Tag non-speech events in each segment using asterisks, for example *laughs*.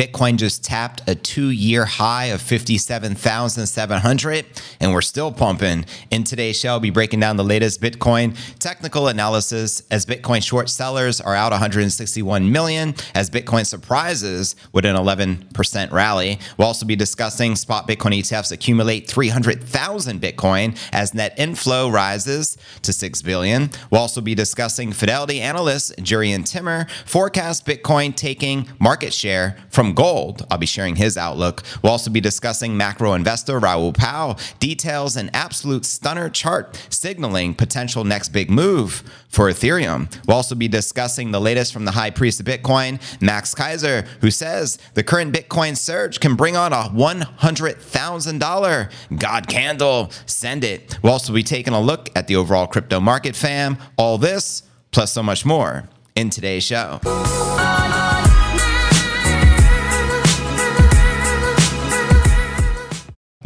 Bitcoin just tapped a two year high of 57,700, and we're still pumping. In today's show, I'll be breaking down the latest Bitcoin technical analysis as Bitcoin short sellers are out 161 million, as Bitcoin surprises with an 11% rally. We'll also be discussing spot Bitcoin ETFs accumulate 300,000 Bitcoin as net inflow rises to 6 billion. We'll also be discussing Fidelity analyst Jurrien Timmer forecast Bitcoin taking market share from gold. I'll be sharing his outlook. We'll also be discussing macro investor Raoul Pal details an absolute stunner chart signaling potential next big move for Ethereum. We'll also be discussing the latest from the high priest of Bitcoin, Max Keiser, who says the current Bitcoin surge can bring on a $100,000 God candle. Send it. We'll also be taking a look at the overall crypto market, fam. All this, plus so much more in today's show.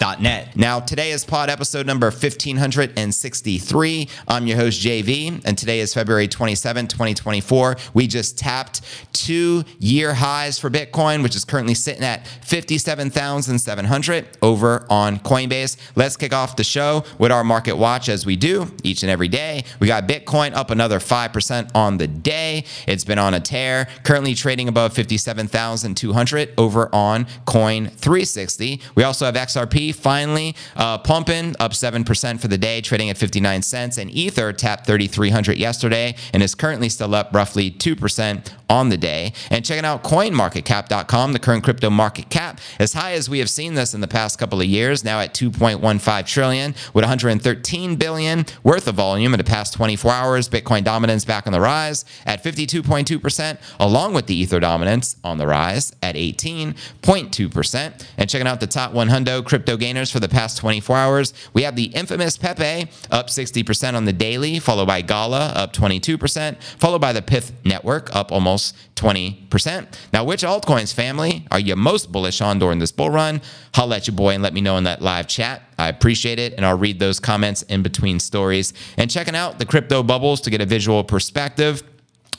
Net. Now, today is pod episode number 1563. I'm your host, JV, and today is February 27, 2024. We just tapped two year highs for Bitcoin, which is currently sitting at 57,700 over on Coinbase. Let's kick off the show with our market watch as we do each and every day. We got Bitcoin up another 5% on the day. It's been on a tear, currently trading above 57,200 over on Coin 360. We also have XRP finally uh, pumping up 7% for the day, trading at 59 cents. And Ether tapped 3,300 yesterday and is currently still up roughly 2% on the day. And checking out coinmarketcap.com, the current crypto market cap, as high as we have seen this in the past couple of years, now at 2.15 trillion with 113 billion worth of volume in the past 24 hours. Bitcoin dominance back on the rise at 52.2%, along with the Ether dominance on the rise at 18.2%. And checking out the top 100 crypto gainers for the past 24 hours, we have the infamous Pepe up 60% on the daily, followed by Gala up 22%, followed by the Pyth Network up almost almost 20%. Now, which altcoins family are you most bullish on during this bull run? Holla at your boy and let me know in that live chat. I appreciate it, and I'll read those comments in between stories. And checking out the crypto bubbles to get a visual perspective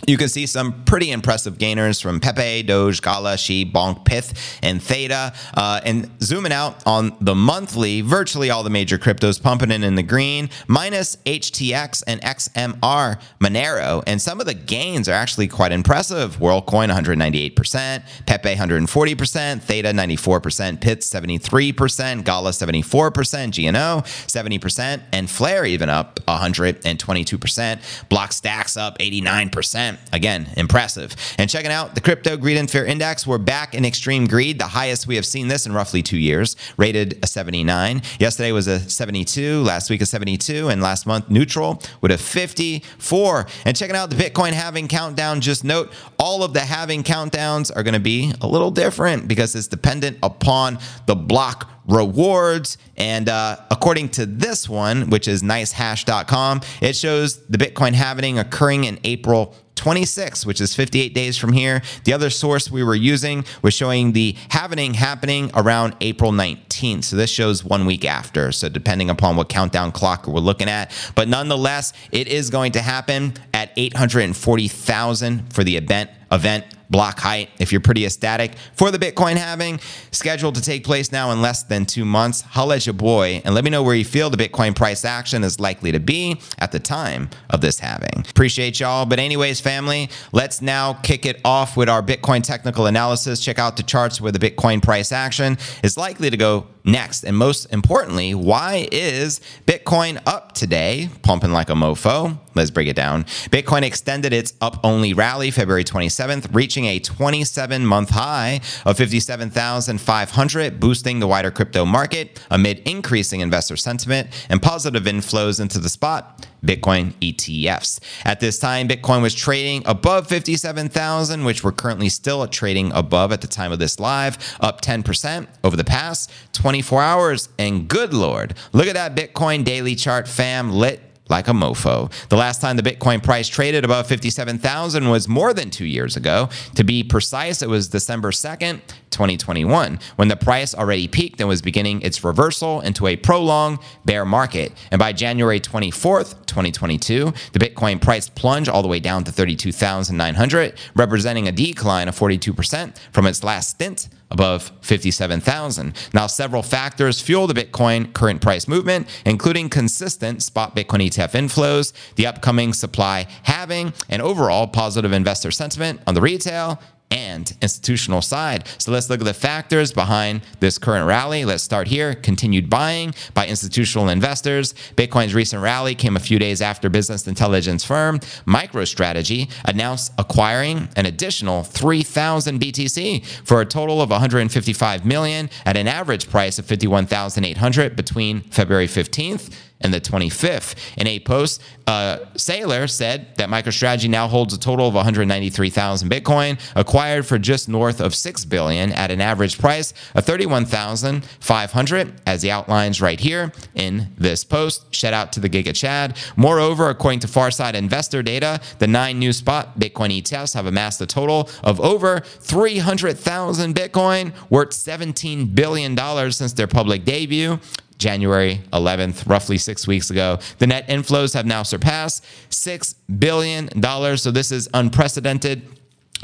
you can see some pretty impressive gainers from Pepe, Doge, Gala, She, Bonk, Pyth, and Theta. Uh, and zooming out on the monthly, virtually all the major cryptos pumping in in the green, minus HTX and XMR Monero. And some of the gains are actually quite impressive. WorldCoin 198%, Pepe 140%, Theta 94%, Pyth 73%, Gala 74%, GNO 70%, and Flare even up 122%. Blockstacks up 89%. Again, impressive. And checking out the crypto greed and fear index, we're back in extreme greed, the highest we have seen this in roughly two years, rated a 79. Yesterday was a 72, last week a 72, and last month neutral with a 54. And checking out the Bitcoin halving countdown, just note all of the halving countdowns are going to be a little different because it's dependent upon the block rewards. And uh, according to this one, which is nicehash.com, it shows the Bitcoin halving occurring in April 26, which is 58 days from here. The other source we were using was showing the halving happening around April 19th. So this shows one week after. So depending upon what countdown clock we're looking at. But nonetheless, it is going to happen at 840,000 for the event event block height if you're pretty ecstatic for the Bitcoin halving, scheduled to take place now in less than two months. Holla at your boy and let me know where you feel the Bitcoin price action is likely to be at the time of this halving. Appreciate y'all. But, anyways, family, let's now kick it off with our Bitcoin technical analysis. Check out the charts where the Bitcoin price action is likely to go next. And most importantly, why is Bitcoin up today, pumping like a mofo? Let's break it down. Bitcoin extended its up only rally February 27th, reaching a 27 month high of 57,500, boosting the wider crypto market amid increasing investor sentiment and positive inflows into the spot Bitcoin ETFs. At this time, Bitcoin was trading above 57,000, which we're currently still trading above at the time of this live, up 10% over the past 24 hours. And good Lord, look at that Bitcoin daily chart, fam, lit like a mofo. The last time the Bitcoin price traded above 57,000 was more than two years ago. To be precise, it was December 2nd, 2021, when the price already peaked and was beginning its reversal into a prolonged bear market. And by January 24th, 2022, the Bitcoin price plunged all the way down to 32,900, representing a decline of 42% from its last stint above 57,000. Now, several factors fuel the Bitcoin current price movement, including consistent spot Bitcoin ETF inflows, the upcoming supply halving, and overall positive investor sentiment on the retail and institutional side. So let's look at the factors behind this current rally. Let's start here. Continued buying by institutional investors. Bitcoin's recent rally came a few days after business intelligence firm MicroStrategy announced acquiring an additional 3,000 BTC for a total of 155 million at an average price of 51,800 between February 15th and the 25th. In a post, uh, Saylor said that MicroStrategy now holds a total of 193,000 Bitcoin, acquired for just north of 6 billion at an average price of 31,500, as he outlines right here in this post. Shout out to the Giga Chad. Moreover, according to Farside investor data, the nine new spot Bitcoin ETFs have amassed a total of over 300,000 Bitcoin, worth 17 billion dollars since their public debut. January 11th, roughly six weeks ago. The net inflows have now surpassed $6 billion. So this is unprecedented.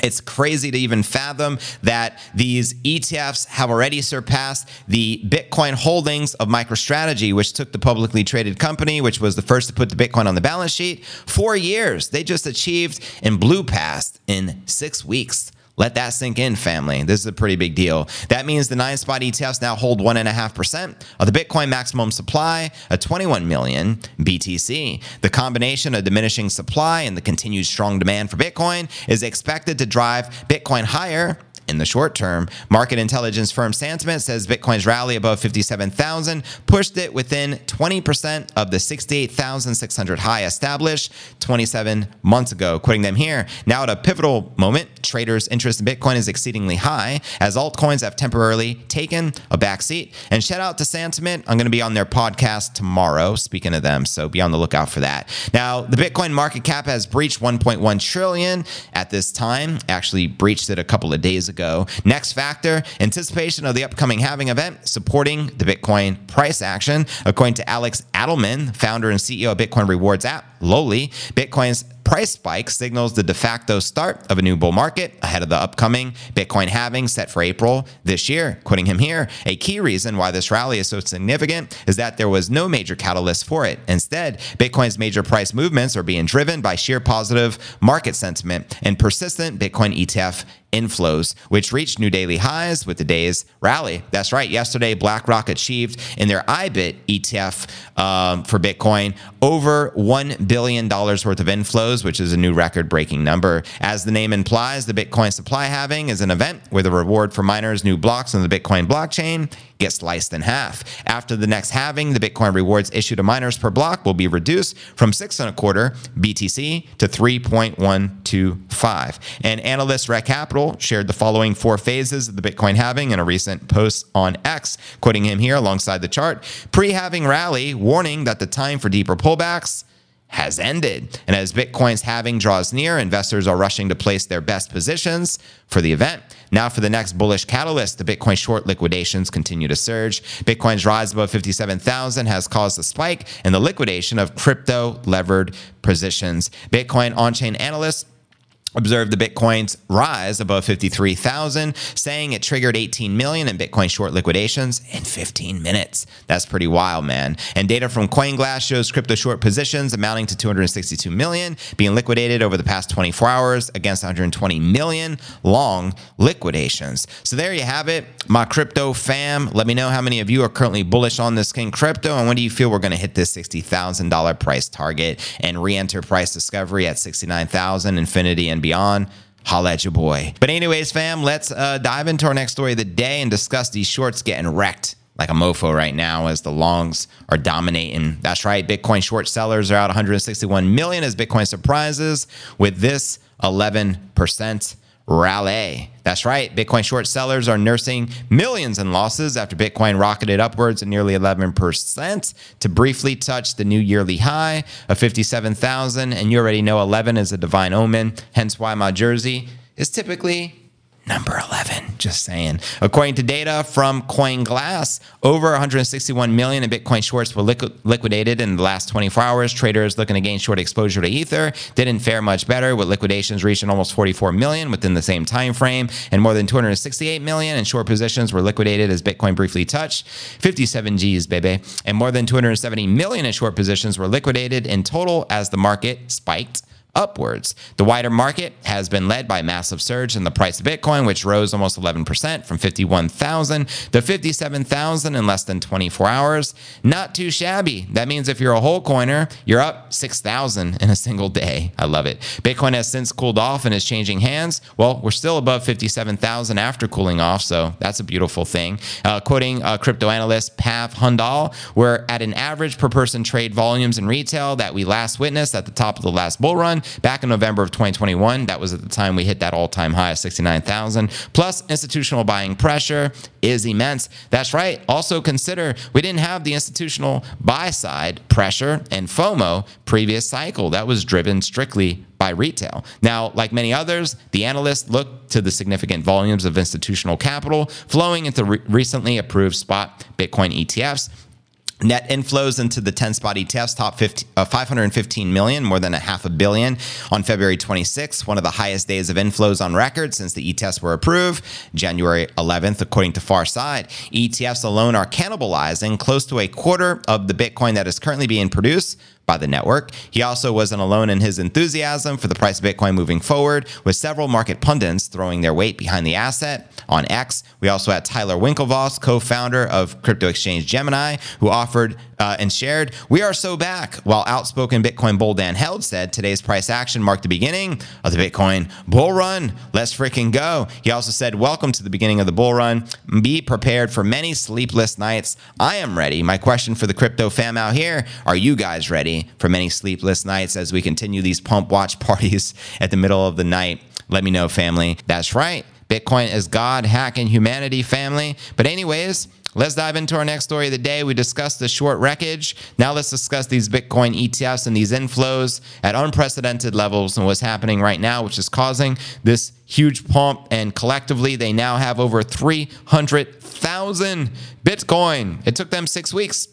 It's crazy to even fathom that these ETFs have already surpassed the Bitcoin holdings of MicroStrategy, which took the publicly traded company, which was the first to put the Bitcoin on the balance sheet. Four years. They just achieved and blew past in six weeks. Let that sink in, family. This is a pretty big deal. That means the nine spot ETFs now hold 1.5% of the Bitcoin maximum supply, a 21 million BTC. The combination of diminishing supply and the continued strong demand for Bitcoin is expected to drive Bitcoin higher in the short term. Market intelligence firm Santiment says Bitcoin's rally above 57,000 pushed it within 20% of the 68,600 high established 27 months ago. Quoting them here, now at a pivotal moment, traders' interest in Bitcoin is exceedingly high as altcoins have temporarily taken a backseat. And shout out to Santiment. I'm going to be on their podcast tomorrow, speaking of them. So be on the lookout for that. Now, the Bitcoin market cap has breached 1.1 trillion at this time, actually breached it a couple of days ago ago. Next factor anticipation of the upcoming halving event supporting the Bitcoin price action. According to Alex Adelman, founder and CEO of Bitcoin Rewards app, Lolli, Bitcoin's price spike signals the de facto start of a new bull market ahead of the upcoming Bitcoin halving set for April this year. Quoting him here, a key reason why this rally is so significant is that there was no major catalyst for it. Instead, Bitcoin's major price movements are being driven by sheer positive market sentiment and persistent Bitcoin ETF inflows, which reached new daily highs with the day's rally. That's right. Yesterday, BlackRock achieved in their IBIT ETF um, for Bitcoin over $1 billion worth of inflows, which is a new record breaking number. As the name implies, the Bitcoin supply halving is an event where the reward for miners' new blocks on the Bitcoin blockchain gets sliced in half. After the next halving, the Bitcoin rewards issued to miners per block will be reduced from six and a quarter BTC to 3.125. And analyst Rekt Capital shared the following four phases of the Bitcoin halving in a recent post on X, quoting him here alongside the chart. Pre-halving rally, warning that the time for deeper pullbacks has ended. And as Bitcoin's halving draws near, investors are rushing to place their best positions for the event. Now, for the next bullish catalyst, the Bitcoin short liquidations continue to surge. Bitcoin's rise above 57,000 has caused a spike in the liquidation of crypto levered positions. Bitcoin on chain analysts observed the Bitcoin's rise above 53,000, saying it triggered 18 million in Bitcoin short liquidations in 15 minutes. That's pretty wild, man. And data from CoinGlass shows crypto short positions amounting to 262 million being liquidated over the past 24 hours against 120 million long liquidations. So there you have it, my crypto fam. Let me know how many of you are currently bullish on this King crypto and when do you feel we're going to hit this $60,000 price target and re-enter price discovery at 69,000 Infinity and beyond, holla at your boy. But anyways, fam, let's uh, dive into our next story of the day and discuss these shorts getting wrecked like a mofo right now as the longs are dominating. That's right, Bitcoin short sellers are out 161 million as Bitcoin surprises with this 11% rally. That's right. Bitcoin short sellers are nursing millions in losses after Bitcoin rocketed upwards nearly 11% to briefly touch the new yearly high of 57,000. And you already know 11 is a divine omen, hence why my jersey is typically number 11. Just saying. According to data from CoinGlass, over 161 million in Bitcoin shorts were liqu- liquidated in the last 24 hours. Traders looking to gain short exposure to Ether didn't fare much better, with liquidations reaching almost 44 million within the same time frame, and more than 268 million in short positions were liquidated as Bitcoin briefly touched 57 G's, baby, and more than 270 million in short positions were liquidated in total as the market spiked upwards. The wider market has been led by a massive surge in the price of Bitcoin, which rose almost 11% from 51,000 to 57,000 in less than 24 hours. Not too shabby. That means if you're a whole coiner, you're up 6,000 in a single day. I love it. Bitcoin has since cooled off and is changing hands. Well, we're still above 57,000 after cooling off, so that's a beautiful thing. Uh, quoting uh, crypto analyst Pav Hundal, we're at an average per person trade volumes in retail that we last witnessed at the top of the last bull run back in November of 2021. That was at the time we hit that all time high of 69,000. Plus, institutional buying pressure is immense. That's right. Also, consider we didn't have the institutional buy side pressure and FOMO previous cycle. That was driven strictly by retail. Now, like many others, the analysts look to the significant volumes of institutional capital flowing into re- recently approved spot Bitcoin ETFs Net inflows into the 10 spot ETFs top 50, uh, 515 million, more than a half a billion on February 26, one of the highest days of inflows on record since the ETFs were approved, January 11th, according to Farside. ETFs alone are cannibalizing close to a quarter of the Bitcoin that is currently being produced by the network. He also wasn't alone in his enthusiasm for the price of Bitcoin moving forward, with several market pundits throwing their weight behind the asset. On X, we also had Tyler Winklevoss, co founder of crypto exchange Gemini, who offered uh, and shared, We are so back. While outspoken Bitcoin bull Dan Held said today's price action marked the beginning of the Bitcoin bull run. Let's freaking go. He also said, Welcome to the beginning of the bull run. Be prepared for many sleepless nights. I am ready. My question for the crypto fam out here are you guys ready? For many sleepless nights as we continue these pump watch *laughs* parties at the middle of the night. Let me know, family. That's right. Bitcoin is God hacking humanity, family. But, anyways, Let's dive into our next story of the day. We discussed the short wreckage. Now let's discuss these Bitcoin ETFs and these inflows at unprecedented levels and what's happening right now, which is causing this huge pump. And collectively, they now have over 300,000 Bitcoin. It took them six weeks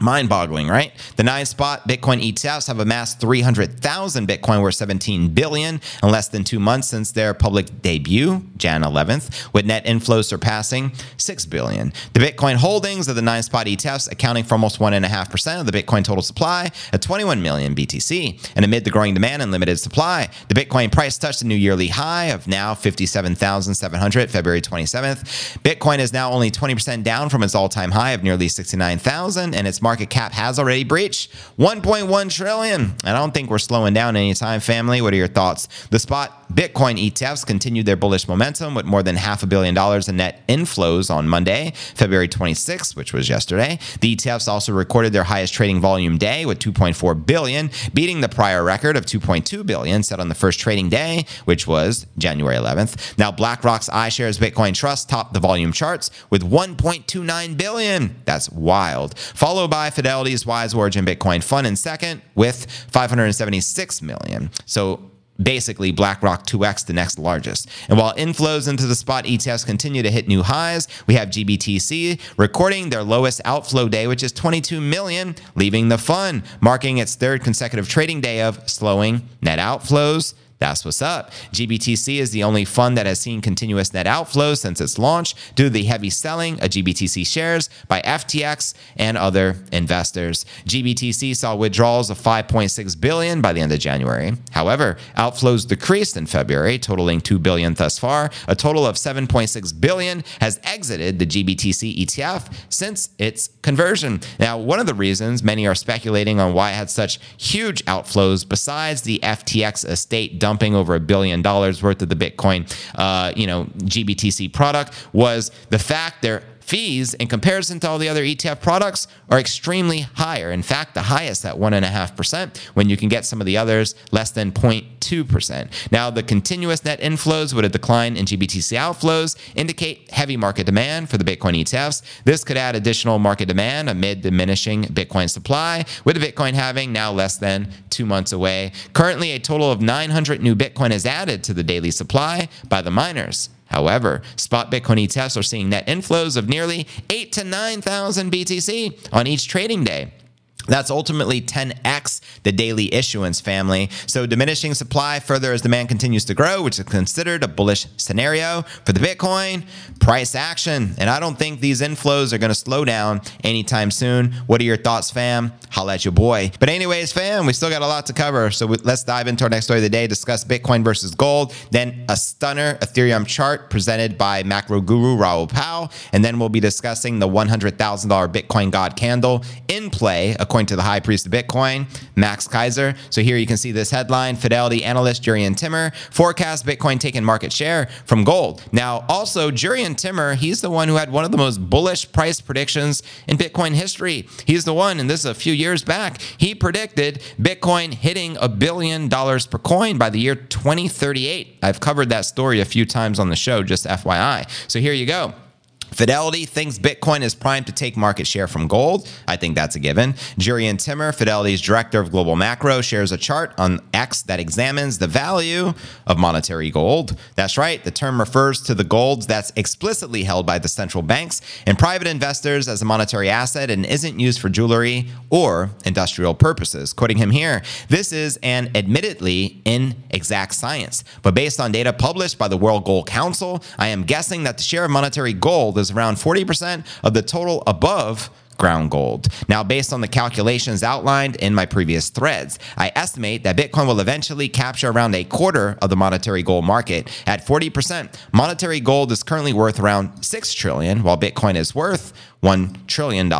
Mind boggling, right? The nine spot Bitcoin ETFs have amassed 300,000 Bitcoin worth 17 billion in less than two months since their public debut, Jan 11th, with net inflows surpassing 6 billion. The Bitcoin holdings of the nine spot ETFs accounting for almost 1.5% of the Bitcoin total supply at 21 million BTC. And amid the growing demand and limited supply, the Bitcoin price touched a new yearly high of now 57,700 February 27th. Bitcoin is now only 20% down from its all time high of nearly 69,000 and its market cap has already breached 1.1 trillion. And I don't think we're slowing down anytime, family. What are your thoughts? The spot Bitcoin ETFs continued their bullish momentum with more than half a billion dollars in net inflows on Monday, February 26th, which was yesterday. The ETFs also recorded their highest trading volume day with 2.4 billion, beating the prior record of 2.2 billion set on the first trading day, which was January 11th. Now, BlackRock's iShares Bitcoin Trust topped the volume charts with 1.29 billion. That's wild. Followed by Fidelity's Wise Origin Bitcoin Fund in second with 576 million. So basically BlackRock 2x, the next largest. And while inflows into the spot ETFs continue to hit new highs, we have GBTC recording their lowest outflow day, which is 22 million, leaving the fund, marking its third consecutive trading day of slowing net outflows. That's what's up. GBTC is the only fund that has seen continuous net outflows since its launch due to the heavy selling of GBTC shares by FTX and other investors. GBTC saw withdrawals of 5.6 billion by the end of January. However, outflows decreased in February, totaling 2 billion thus far. A total of 7.6 billion has exited the GBTC ETF since its conversion. Now, one of the reasons many are speculating on why it had such huge outflows besides the FTX estate dumping over a billion dollars worth of the Bitcoin, uh, you know, GBTC product was the fact there fees in comparison to all the other ETF products are extremely higher. In fact, the highest at 1.5%, when you can get some of the others less than 0.2%. Now, the continuous net inflows with a decline in GBTC outflows indicate heavy market demand for the Bitcoin ETFs. This could add additional market demand amid diminishing Bitcoin supply, with Bitcoin having now less than two months away. Currently, a total of 900 new Bitcoin is added to the daily supply by the miners However, spot Bitcoin ETFs are seeing net inflows of nearly 8 to 9,000 BTC on each trading day. That's ultimately 10x the daily issuance family. So diminishing supply further as demand continues to grow, which is considered a bullish scenario for the Bitcoin price action. And I don't think these inflows are going to slow down anytime soon. What are your thoughts, fam? Holla at your boy. But anyways, fam, we still got a lot to cover. So let's dive into our next story of the day, discuss Bitcoin versus gold, then a stunner Ethereum chart presented by macro guru Raoul Pal, and then we'll be discussing the $100,000 Bitcoin God candle in play according according to the high priest of Bitcoin, Max Keiser. So here you can see this headline Fidelity analyst Jurrien Timmer forecast Bitcoin taking market share from gold. Now, also, Jurrien Timmer, he's the one who had one of the most bullish price predictions in Bitcoin history. He's the one, and this is a few years back, he predicted Bitcoin hitting a billion dollars per coin by the year 2038. I've covered that story a few times on the show, just FYI. So here you go. Fidelity thinks Bitcoin is primed to take market share from gold. I think that's a given. Jurrien Timmer, Fidelity's director of global macro, shares a chart on X that examines the value of monetary gold. That's right, the term refers to the golds that's explicitly held by the central banks and private investors as a monetary asset and isn't used for jewelry or industrial purposes. Quoting him here, this is an admittedly inexact science, but based on data published by the World Gold Council, I am guessing that the share of monetary gold is around 40% of the total above ground gold. Now, based on the calculations outlined in my previous threads, I estimate that Bitcoin will eventually capture around a quarter of the monetary gold market. At 40%, monetary gold is currently worth around 6 trillion, while Bitcoin is worth $1 trillion,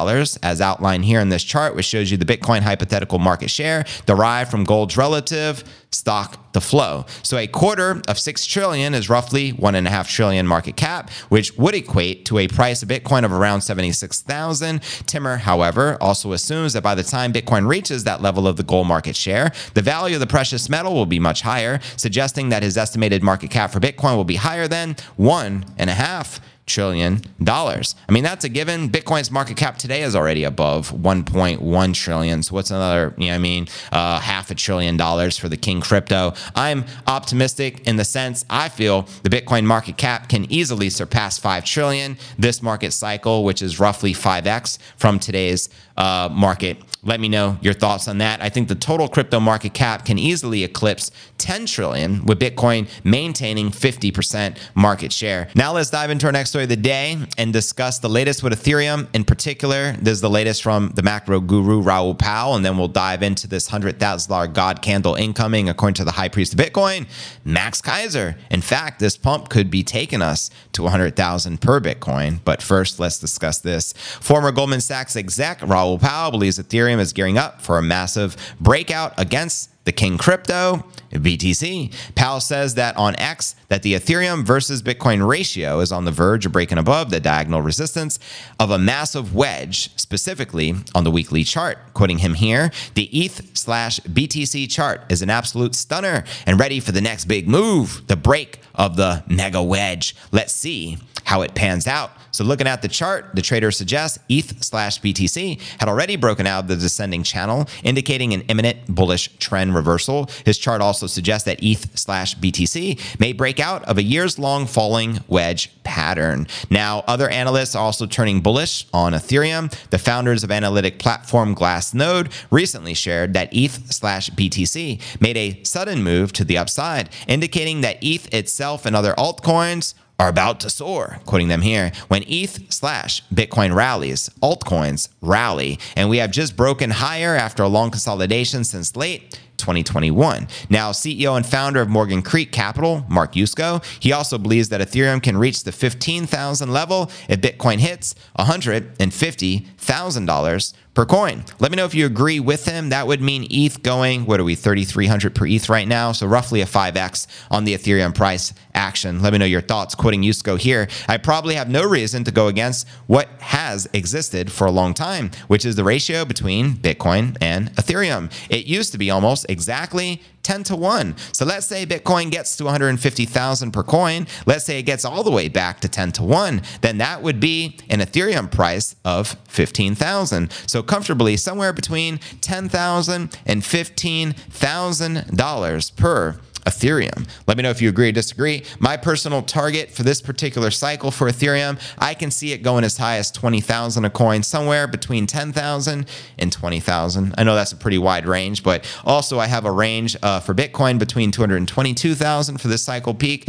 as outlined here in this chart, which shows you the Bitcoin hypothetical market share derived from gold's relative stock to flow. So a quarter of 6 trillion is roughly 1.5 trillion market cap, which would equate to a price of Bitcoin of around 76,000. Timmer, however, also assumes that by the time Bitcoin reaches that level of the gold market share, the value of the precious metal will be much higher, suggesting that his estimated market cap for Bitcoin will be higher than 1.5 trillion dollars. I mean, that's a given. Bitcoin's market cap today is already above 1.1 trillion. So what's another, you know, I mean, uh, half a trillion dollars for the King crypto. I'm optimistic in the sense I feel the Bitcoin market cap can easily surpass 5 trillion this market cycle, which is roughly 5x from today's uh, market. Let me know your thoughts on that. I think the total crypto market cap can easily eclipse 10 trillion with Bitcoin maintaining 50% market share. Now let's dive into our next story of the day and discuss the latest with Ethereum. In particular, there's the latest from the macro guru Raoul Pal, and then we'll dive into this $100,000 God candle incoming according to the high priest of Bitcoin, Max Keiser. In fact, this pump could be taking us to 100,000 per Bitcoin. But first, let's discuss this. Former Goldman Sachs exec Raoul Pal believes Ethereum is gearing up for a massive breakout against the King Crypto, BTC. Powell says that on X that the Ethereum versus Bitcoin ratio is on the verge of breaking above the diagonal resistance of a massive wedge, specifically on the weekly chart. Quoting him here, the ETH slash BTC chart is an absolute stunner and ready for the next big move, the break of the mega wedge. Let's see how it pans out. So looking at the chart, the trader suggests ETH slash BTC had already broken out of the descending channel, indicating an imminent bullish trend reversal. His chart also suggests that ETH slash BTC may break out of a years long falling wedge pattern. Now, other analysts are also turning bullish on Ethereum. The founders of analytic platform Glassnode recently shared that ETH slash BTC made a sudden move to the upside, indicating that ETH itself and other altcoins are about to soar. Quoting them here, when ETH slash Bitcoin rallies, altcoins rally, and we have just broken higher after a long consolidation since late 2021. Now, CEO and founder of Morgan Creek Capital, Mark Yusko, he also believes that Ethereum can reach the 15,000 level if Bitcoin hits $150,000 per coin. Let me know if you agree with him. That would mean ETH going, what are we, 3,300 per ETH right now? So roughly a 5x on the Ethereum price action. Let me know your thoughts. Quoting Yusko here, I probably have no reason to go against what has existed for a long time, which is the ratio between Bitcoin and Ethereum. It used to be almost exactly 10 to 1. So let's say Bitcoin gets to 150,000 per coin. Let's say it gets all the way back to 10 to 1. Then that would be an Ethereum price of 15,000. So comfortably somewhere between $10,000 and $15,000 per Ethereum. Let me know if you agree or disagree. My personal target for this particular cycle for Ethereum, I can see it going as high as 20,000 a coin, somewhere between 10,000 and 20,000. I know that's a pretty wide range, but also I have a range uh, for Bitcoin between 222,000 for this cycle peak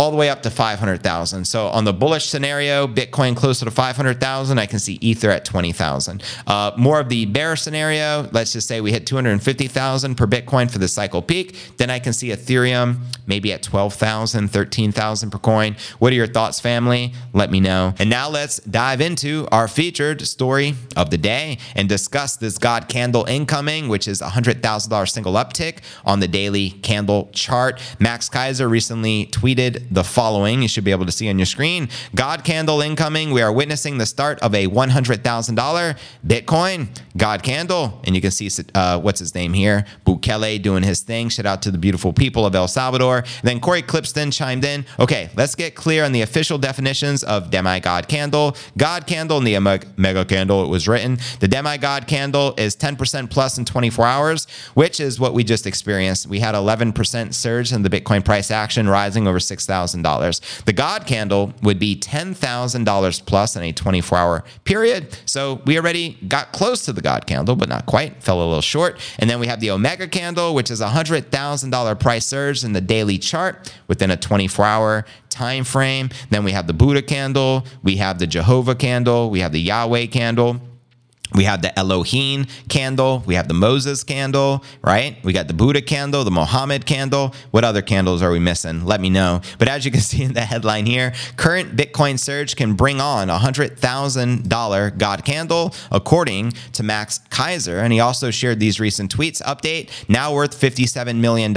all the way up to 500,000. So on the bullish scenario, Bitcoin closer to 500,000. I can see Ether at 20,000. Uh, more of the bear scenario, let's just say we hit 250,000 per Bitcoin for the cycle peak. Then I can see Ethereum maybe at 12,000, 13,000 per coin. What are your thoughts, family? Let me know. And now let's dive into our featured story of the day and discuss this God candle incoming, which is a $100,000 single uptick on the daily candle chart. Max Keiser recently tweeted the following. You should be able to see on your screen. God candle incoming. We are witnessing the start of a $100,000 Bitcoin God candle. And you can see uh, what's his name here, Bukele doing his thing. Shout out to the beautiful people of El Salvador. And then Cory Klippsten chimed in. Okay, let's get clear on the official definitions of demigod candle. God candle and the mega candle, it was written. The demigod candle is 10% plus in 24 hours, which is what we just experienced. We had 11% surge in the Bitcoin price action, rising over 6,000. $1,000. The God candle would be $10,000 plus in a 24 hour period. So we already got close to the God candle, but not quite, fell a little short. And then we have the Omega candle, which is a $100,000 price surge in the daily chart within a 24 hour time frame. Then we have the Buddha candle, we have the Jehovah candle, we have the Yahweh candle. We have the Elohim candle. We have the Moses candle, right? We got the Buddha candle, the Mohammed candle. What other candles are we missing? Let me know. But as you can *laughs* see in the headline here, current Bitcoin surge can bring on a $100,000 God candle, according to Max Keiser. And he also shared these recent tweets. Update now worth $57 million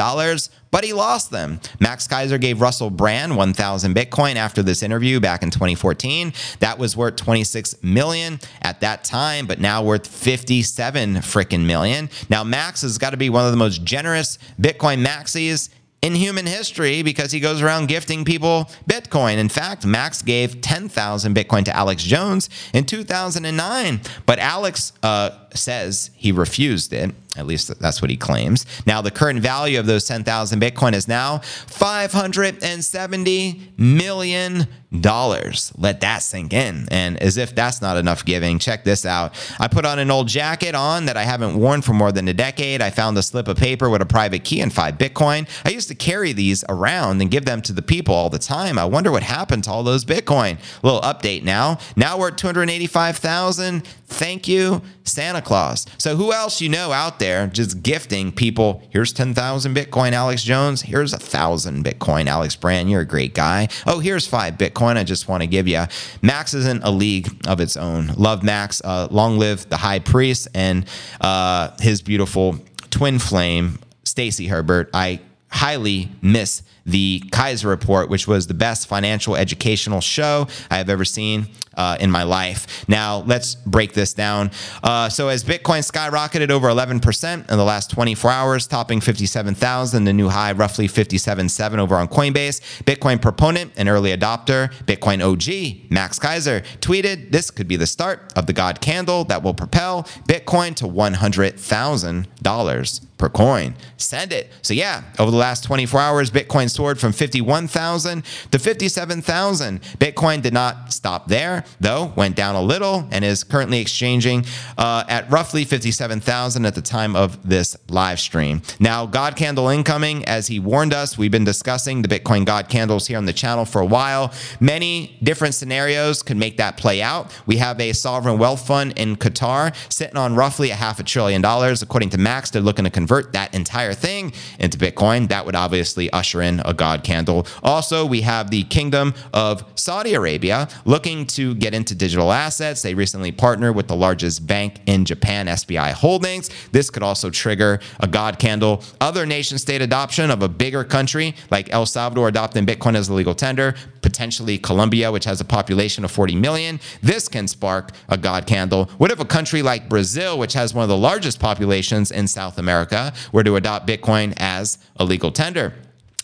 but he lost them. Max Keiser gave Russell Brand 1,000 Bitcoin after this interview back in 2014. That was worth 26 million at that time, but now worth 57 freaking million. Now Max has got to be one of the most generous Bitcoin maxis in human history because he goes around gifting people Bitcoin. In fact, Max gave 10,000 Bitcoin to Alex Jones in 2009, but Alex uh, says he refused it. At least that's what he claims. Now, the current value of those 10,000 Bitcoin is now $570 million. Let that sink in. And as if that's not enough giving, check this out. I put on an old jacket on that I haven't worn for more than a decade. I found a slip of paper with a private key and five Bitcoin. I used to carry these around and give them to the people all the time. I wonder what happened to all those Bitcoin. A little update now. Now we're at 285,000. Thank you, Santa Claus. So, who else you know out there just gifting people? Here's 10,000 Bitcoin, Alex Jones. Here's a thousand Bitcoin, Alex Brand. You're a great guy. Oh, here's five Bitcoin. I just want to give you. Max isn't a league of its own. Love Max. Uh, long live the high priest and uh, his beautiful twin flame, Stacy Herbert. I highly miss the Keiser Report, which was the best financial educational show I have ever seen uh, in my life. Now, let's break this down. Uh, so, as Bitcoin skyrocketed over 11% in the last 24 hours, topping 57,000, the new high, roughly 57.7 over on Coinbase, Bitcoin proponent and early adopter, Bitcoin OG, Max Keiser, tweeted this could be the start of the God candle that will propel Bitcoin to $100,000 per coin. Send it. So, yeah, over the last 24 hours, Bitcoin soared from 51,000 to 57,000. Bitcoin did not stop there, though, went down a little and is currently exchanging uh, at roughly 57,000 at the time of this live stream. Now, God Candle incoming, as he warned us, we've been discussing the Bitcoin God candles here on the channel for a while. Many different scenarios could make that play out. We have a sovereign wealth fund in Qatar sitting on roughly a half a trillion dollars. According to Max, they're looking to convert that entire thing into Bitcoin. That would obviously usher in a God candle. Also, we have the Kingdom of Saudi Arabia looking to get into digital assets. They recently partnered with the largest bank in Japan, SBI Holdings. This could also trigger a God candle. Other nation state adoption of a bigger country like El Salvador adopting Bitcoin as a legal tender, potentially Colombia, which has a population of 40 million. This can spark a God candle. What if a country like Brazil, which has one of the largest populations in South America, were to adopt Bitcoin as a legal tender?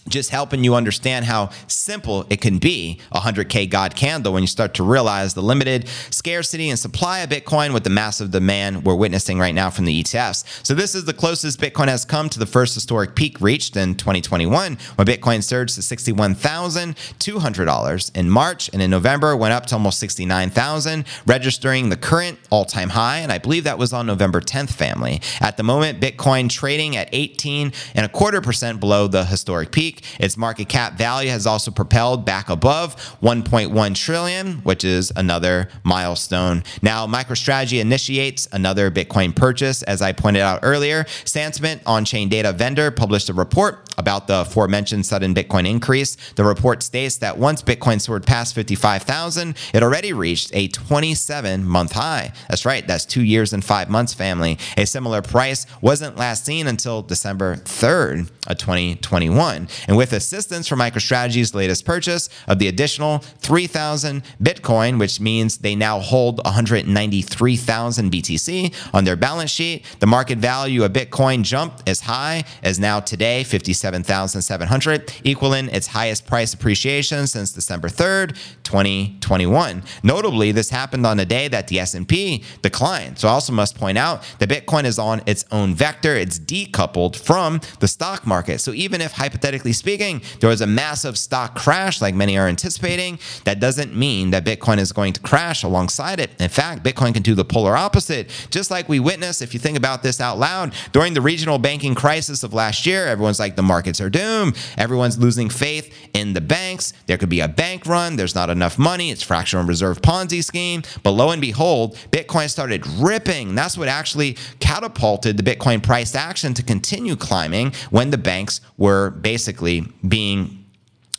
Just helping you understand how simple it can be a 100K God candle when you start to realize the limited scarcity and supply of Bitcoin with the massive demand we're witnessing right now from the ETFs. So, this is the closest Bitcoin has come to the first historic peak reached in 2021 when Bitcoin surged to $61,200 in March and in November went up to almost 69,000, registering the current all time high. And I believe that was on November 10th, family. At the moment, Bitcoin trading at 18 and a quarter percent below the historic peak. Its market cap value has also propelled back above 1.1 trillion, which is another milestone. Now, MicroStrategy initiates another Bitcoin purchase. As I pointed out earlier, Santiment on-chain data vendor published a report about the aforementioned sudden Bitcoin increase. The report states that once Bitcoin soared past 55,000, it already reached a 27 month high. That's right, that's two years and five months, family. A similar price wasn't last seen until December 3rd of 2021. And with assistance from MicroStrategy's latest purchase of the additional 3,000 Bitcoin, which means they now hold 193,000 BTC on their balance sheet, the market value of Bitcoin jumped as high as now today 57,700, equaling its highest price appreciation since December 3rd, 2021. Notably, this happened on the day that the S&P declined. So I also must point out that Bitcoin is on its own vector. It's decoupled from the stock market. So even if hypothetically speaking, there was a massive stock crash like many are anticipating, that doesn't mean that Bitcoin is going to crash alongside it. In fact, Bitcoin can do the polar opposite, just like we witnessed, if you think about this out loud, during the regional banking crisis of last year, everyone's like, the markets are doomed. Everyone's losing faith in the banks. There could be a bank run. There's not enough money. It's fractional reserve Ponzi scheme. But lo and behold, Bitcoin started ripping. That's what actually catapulted the Bitcoin price action to continue climbing when the banks were basically being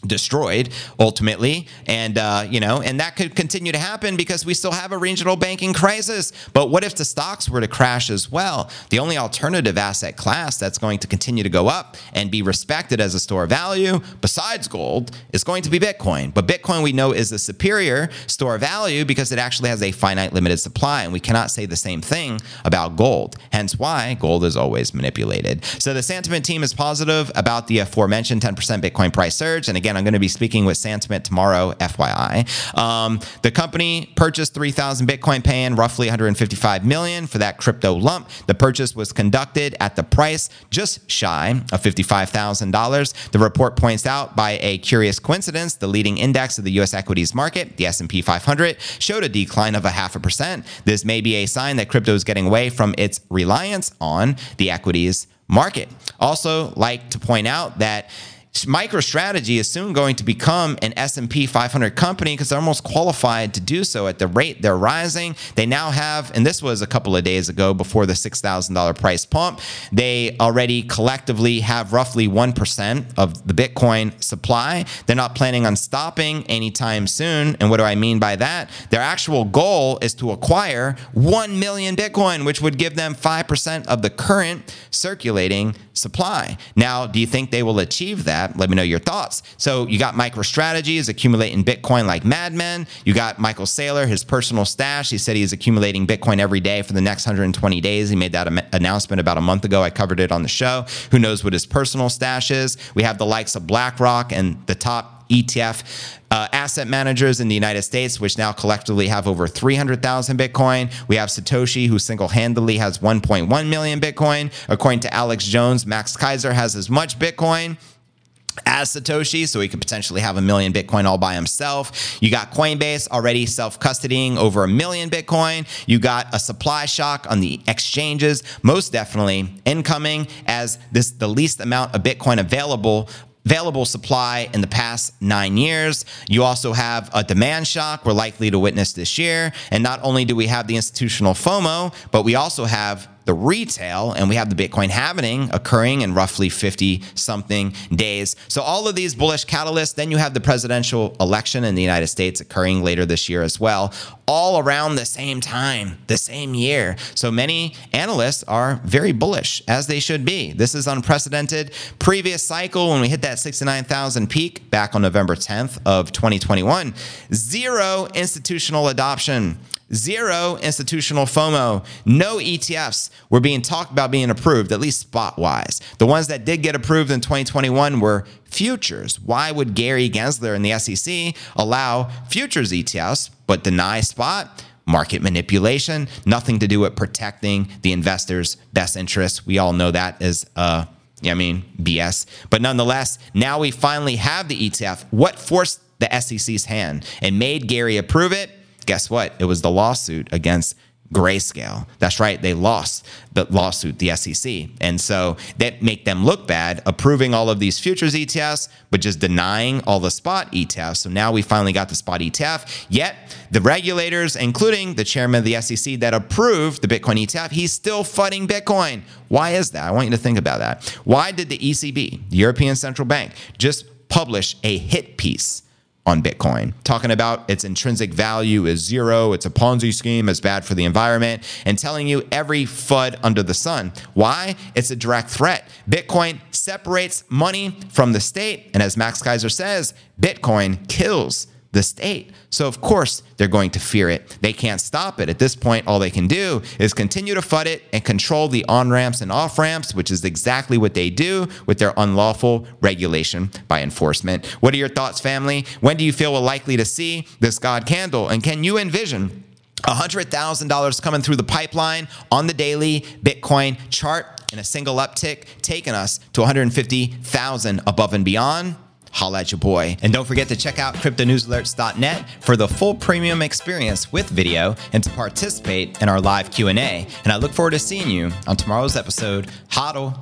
destroyed ultimately. And uh, you know and that could continue to happen because we still have a regional banking crisis. But what if the stocks were to crash as well? The only alternative asset class that's going to continue to go up and be respected as a store of value besides gold is going to be bitcoin. But bitcoin we know is a superior store of value because it actually has a finite limited supply and we cannot say the same thing about gold. Hence why gold is always manipulated. So the santiment team is positive about the aforementioned 10% bitcoin price surge. And again Again, I'm going to be speaking with Santiment tomorrow, FYI. Um, the company purchased 3,000 Bitcoin, paying roughly 155 million for that crypto lump. The purchase was conducted at the price just shy of $55,000. The report points out by a curious coincidence, the leading index of the U.S. equities market, the S&P 500, showed a decline of a half a percent. This may be a sign that crypto is getting away from its reliance on the equities market. Also, like to point out that MicroStrategy is soon going to become an S&P 500 company because they're almost qualified to do so at the rate they're rising. They now have, and this was a couple of days ago before the $6,000 price pump, they already collectively have roughly 1% of the Bitcoin supply. They're not planning on stopping anytime soon. And what do I mean by that? Their actual goal is to acquire 1 million Bitcoin, which would give them 5% of the current circulating supply. Now, do you think they will achieve that? Let me know your thoughts. So you got MicroStrategy is accumulating Bitcoin like madmen. You got Michael Saylor, his personal stash. He said he is accumulating Bitcoin every day for the next 120 days. He made that am- announcement about a month ago. I covered it on the show. Who knows what his personal stash is? We have the likes of BlackRock and the top ETF uh, asset managers in the United States, which now collectively have over 300,000 Bitcoin. We have Satoshi, who single handedly has 1.1 million Bitcoin. According to Alex Jones, Max Keiser has as much Bitcoin as Satoshi, so he could potentially have a million Bitcoin all by himself. You got Coinbase already self custodying over a million Bitcoin. You got a supply shock on the exchanges, most definitely incoming as this the least amount of Bitcoin available available supply in the past nine years. You also have a demand shock we're likely to witness this year. And not only do we have the institutional FOMO, but we also have the retail, and we have the Bitcoin happening occurring in roughly 50 something days. So, all of these bullish catalysts, then you have the presidential election in the United States occurring later this year as well, all around the same time, the same year. So, many analysts are very bullish, as they should be. This is unprecedented. Previous cycle, when we hit that 69,000 peak back on November 10th of 2021, zero institutional adoption Zero institutional FOMO. No ETFs were being talked about being approved, at least spot wise. The ones that did get approved in 2021 were futures. Why would Gary Gensler and the SEC allow futures ETFs but deny spot? Market manipulation, nothing to do with protecting the investor's best interests. We all know that is uh, I mean, BS. But nonetheless, now we finally have the ETF. What forced the SEC's hand and made Gary approve it? Guess what? It was the lawsuit against Grayscale. That's right, they lost the lawsuit, the SEC. And so that make them look bad, approving all of these futures ETFs, but just denying all the spot ETFs. So now we finally got the spot ETF. Yet the regulators, including the chairman of the SEC that approved the Bitcoin ETF, he's still fighting Bitcoin. Why is that? I want you to think about that. Why did the ECB, the European Central Bank, just publish a hit piece? On Bitcoin, talking about its intrinsic value is zero, it's a Ponzi scheme, it's bad for the environment, and telling you every FUD under the sun. Why? It's a direct threat. Bitcoin separates money from the state. And as Max Keiser says, Bitcoin kills the state. So, of course, they're going to fear it. They can't stop it. At this point, all they can do is continue to FUD it and control the on ramps and off ramps, which is exactly what they do with their unlawful regulation by enforcement. What are your thoughts, family? When do you feel we're likely to see this God candle? And can you envision? $100,000 coming through the pipeline on the daily Bitcoin chart in a single uptick, taking us to 150,000 above and beyond holla at your boy. And don't forget to check out cryptonewsalerts.net for the full premium experience with video and to participate in our live Q&A. And I look forward to seeing you on tomorrow's episode. Hodl.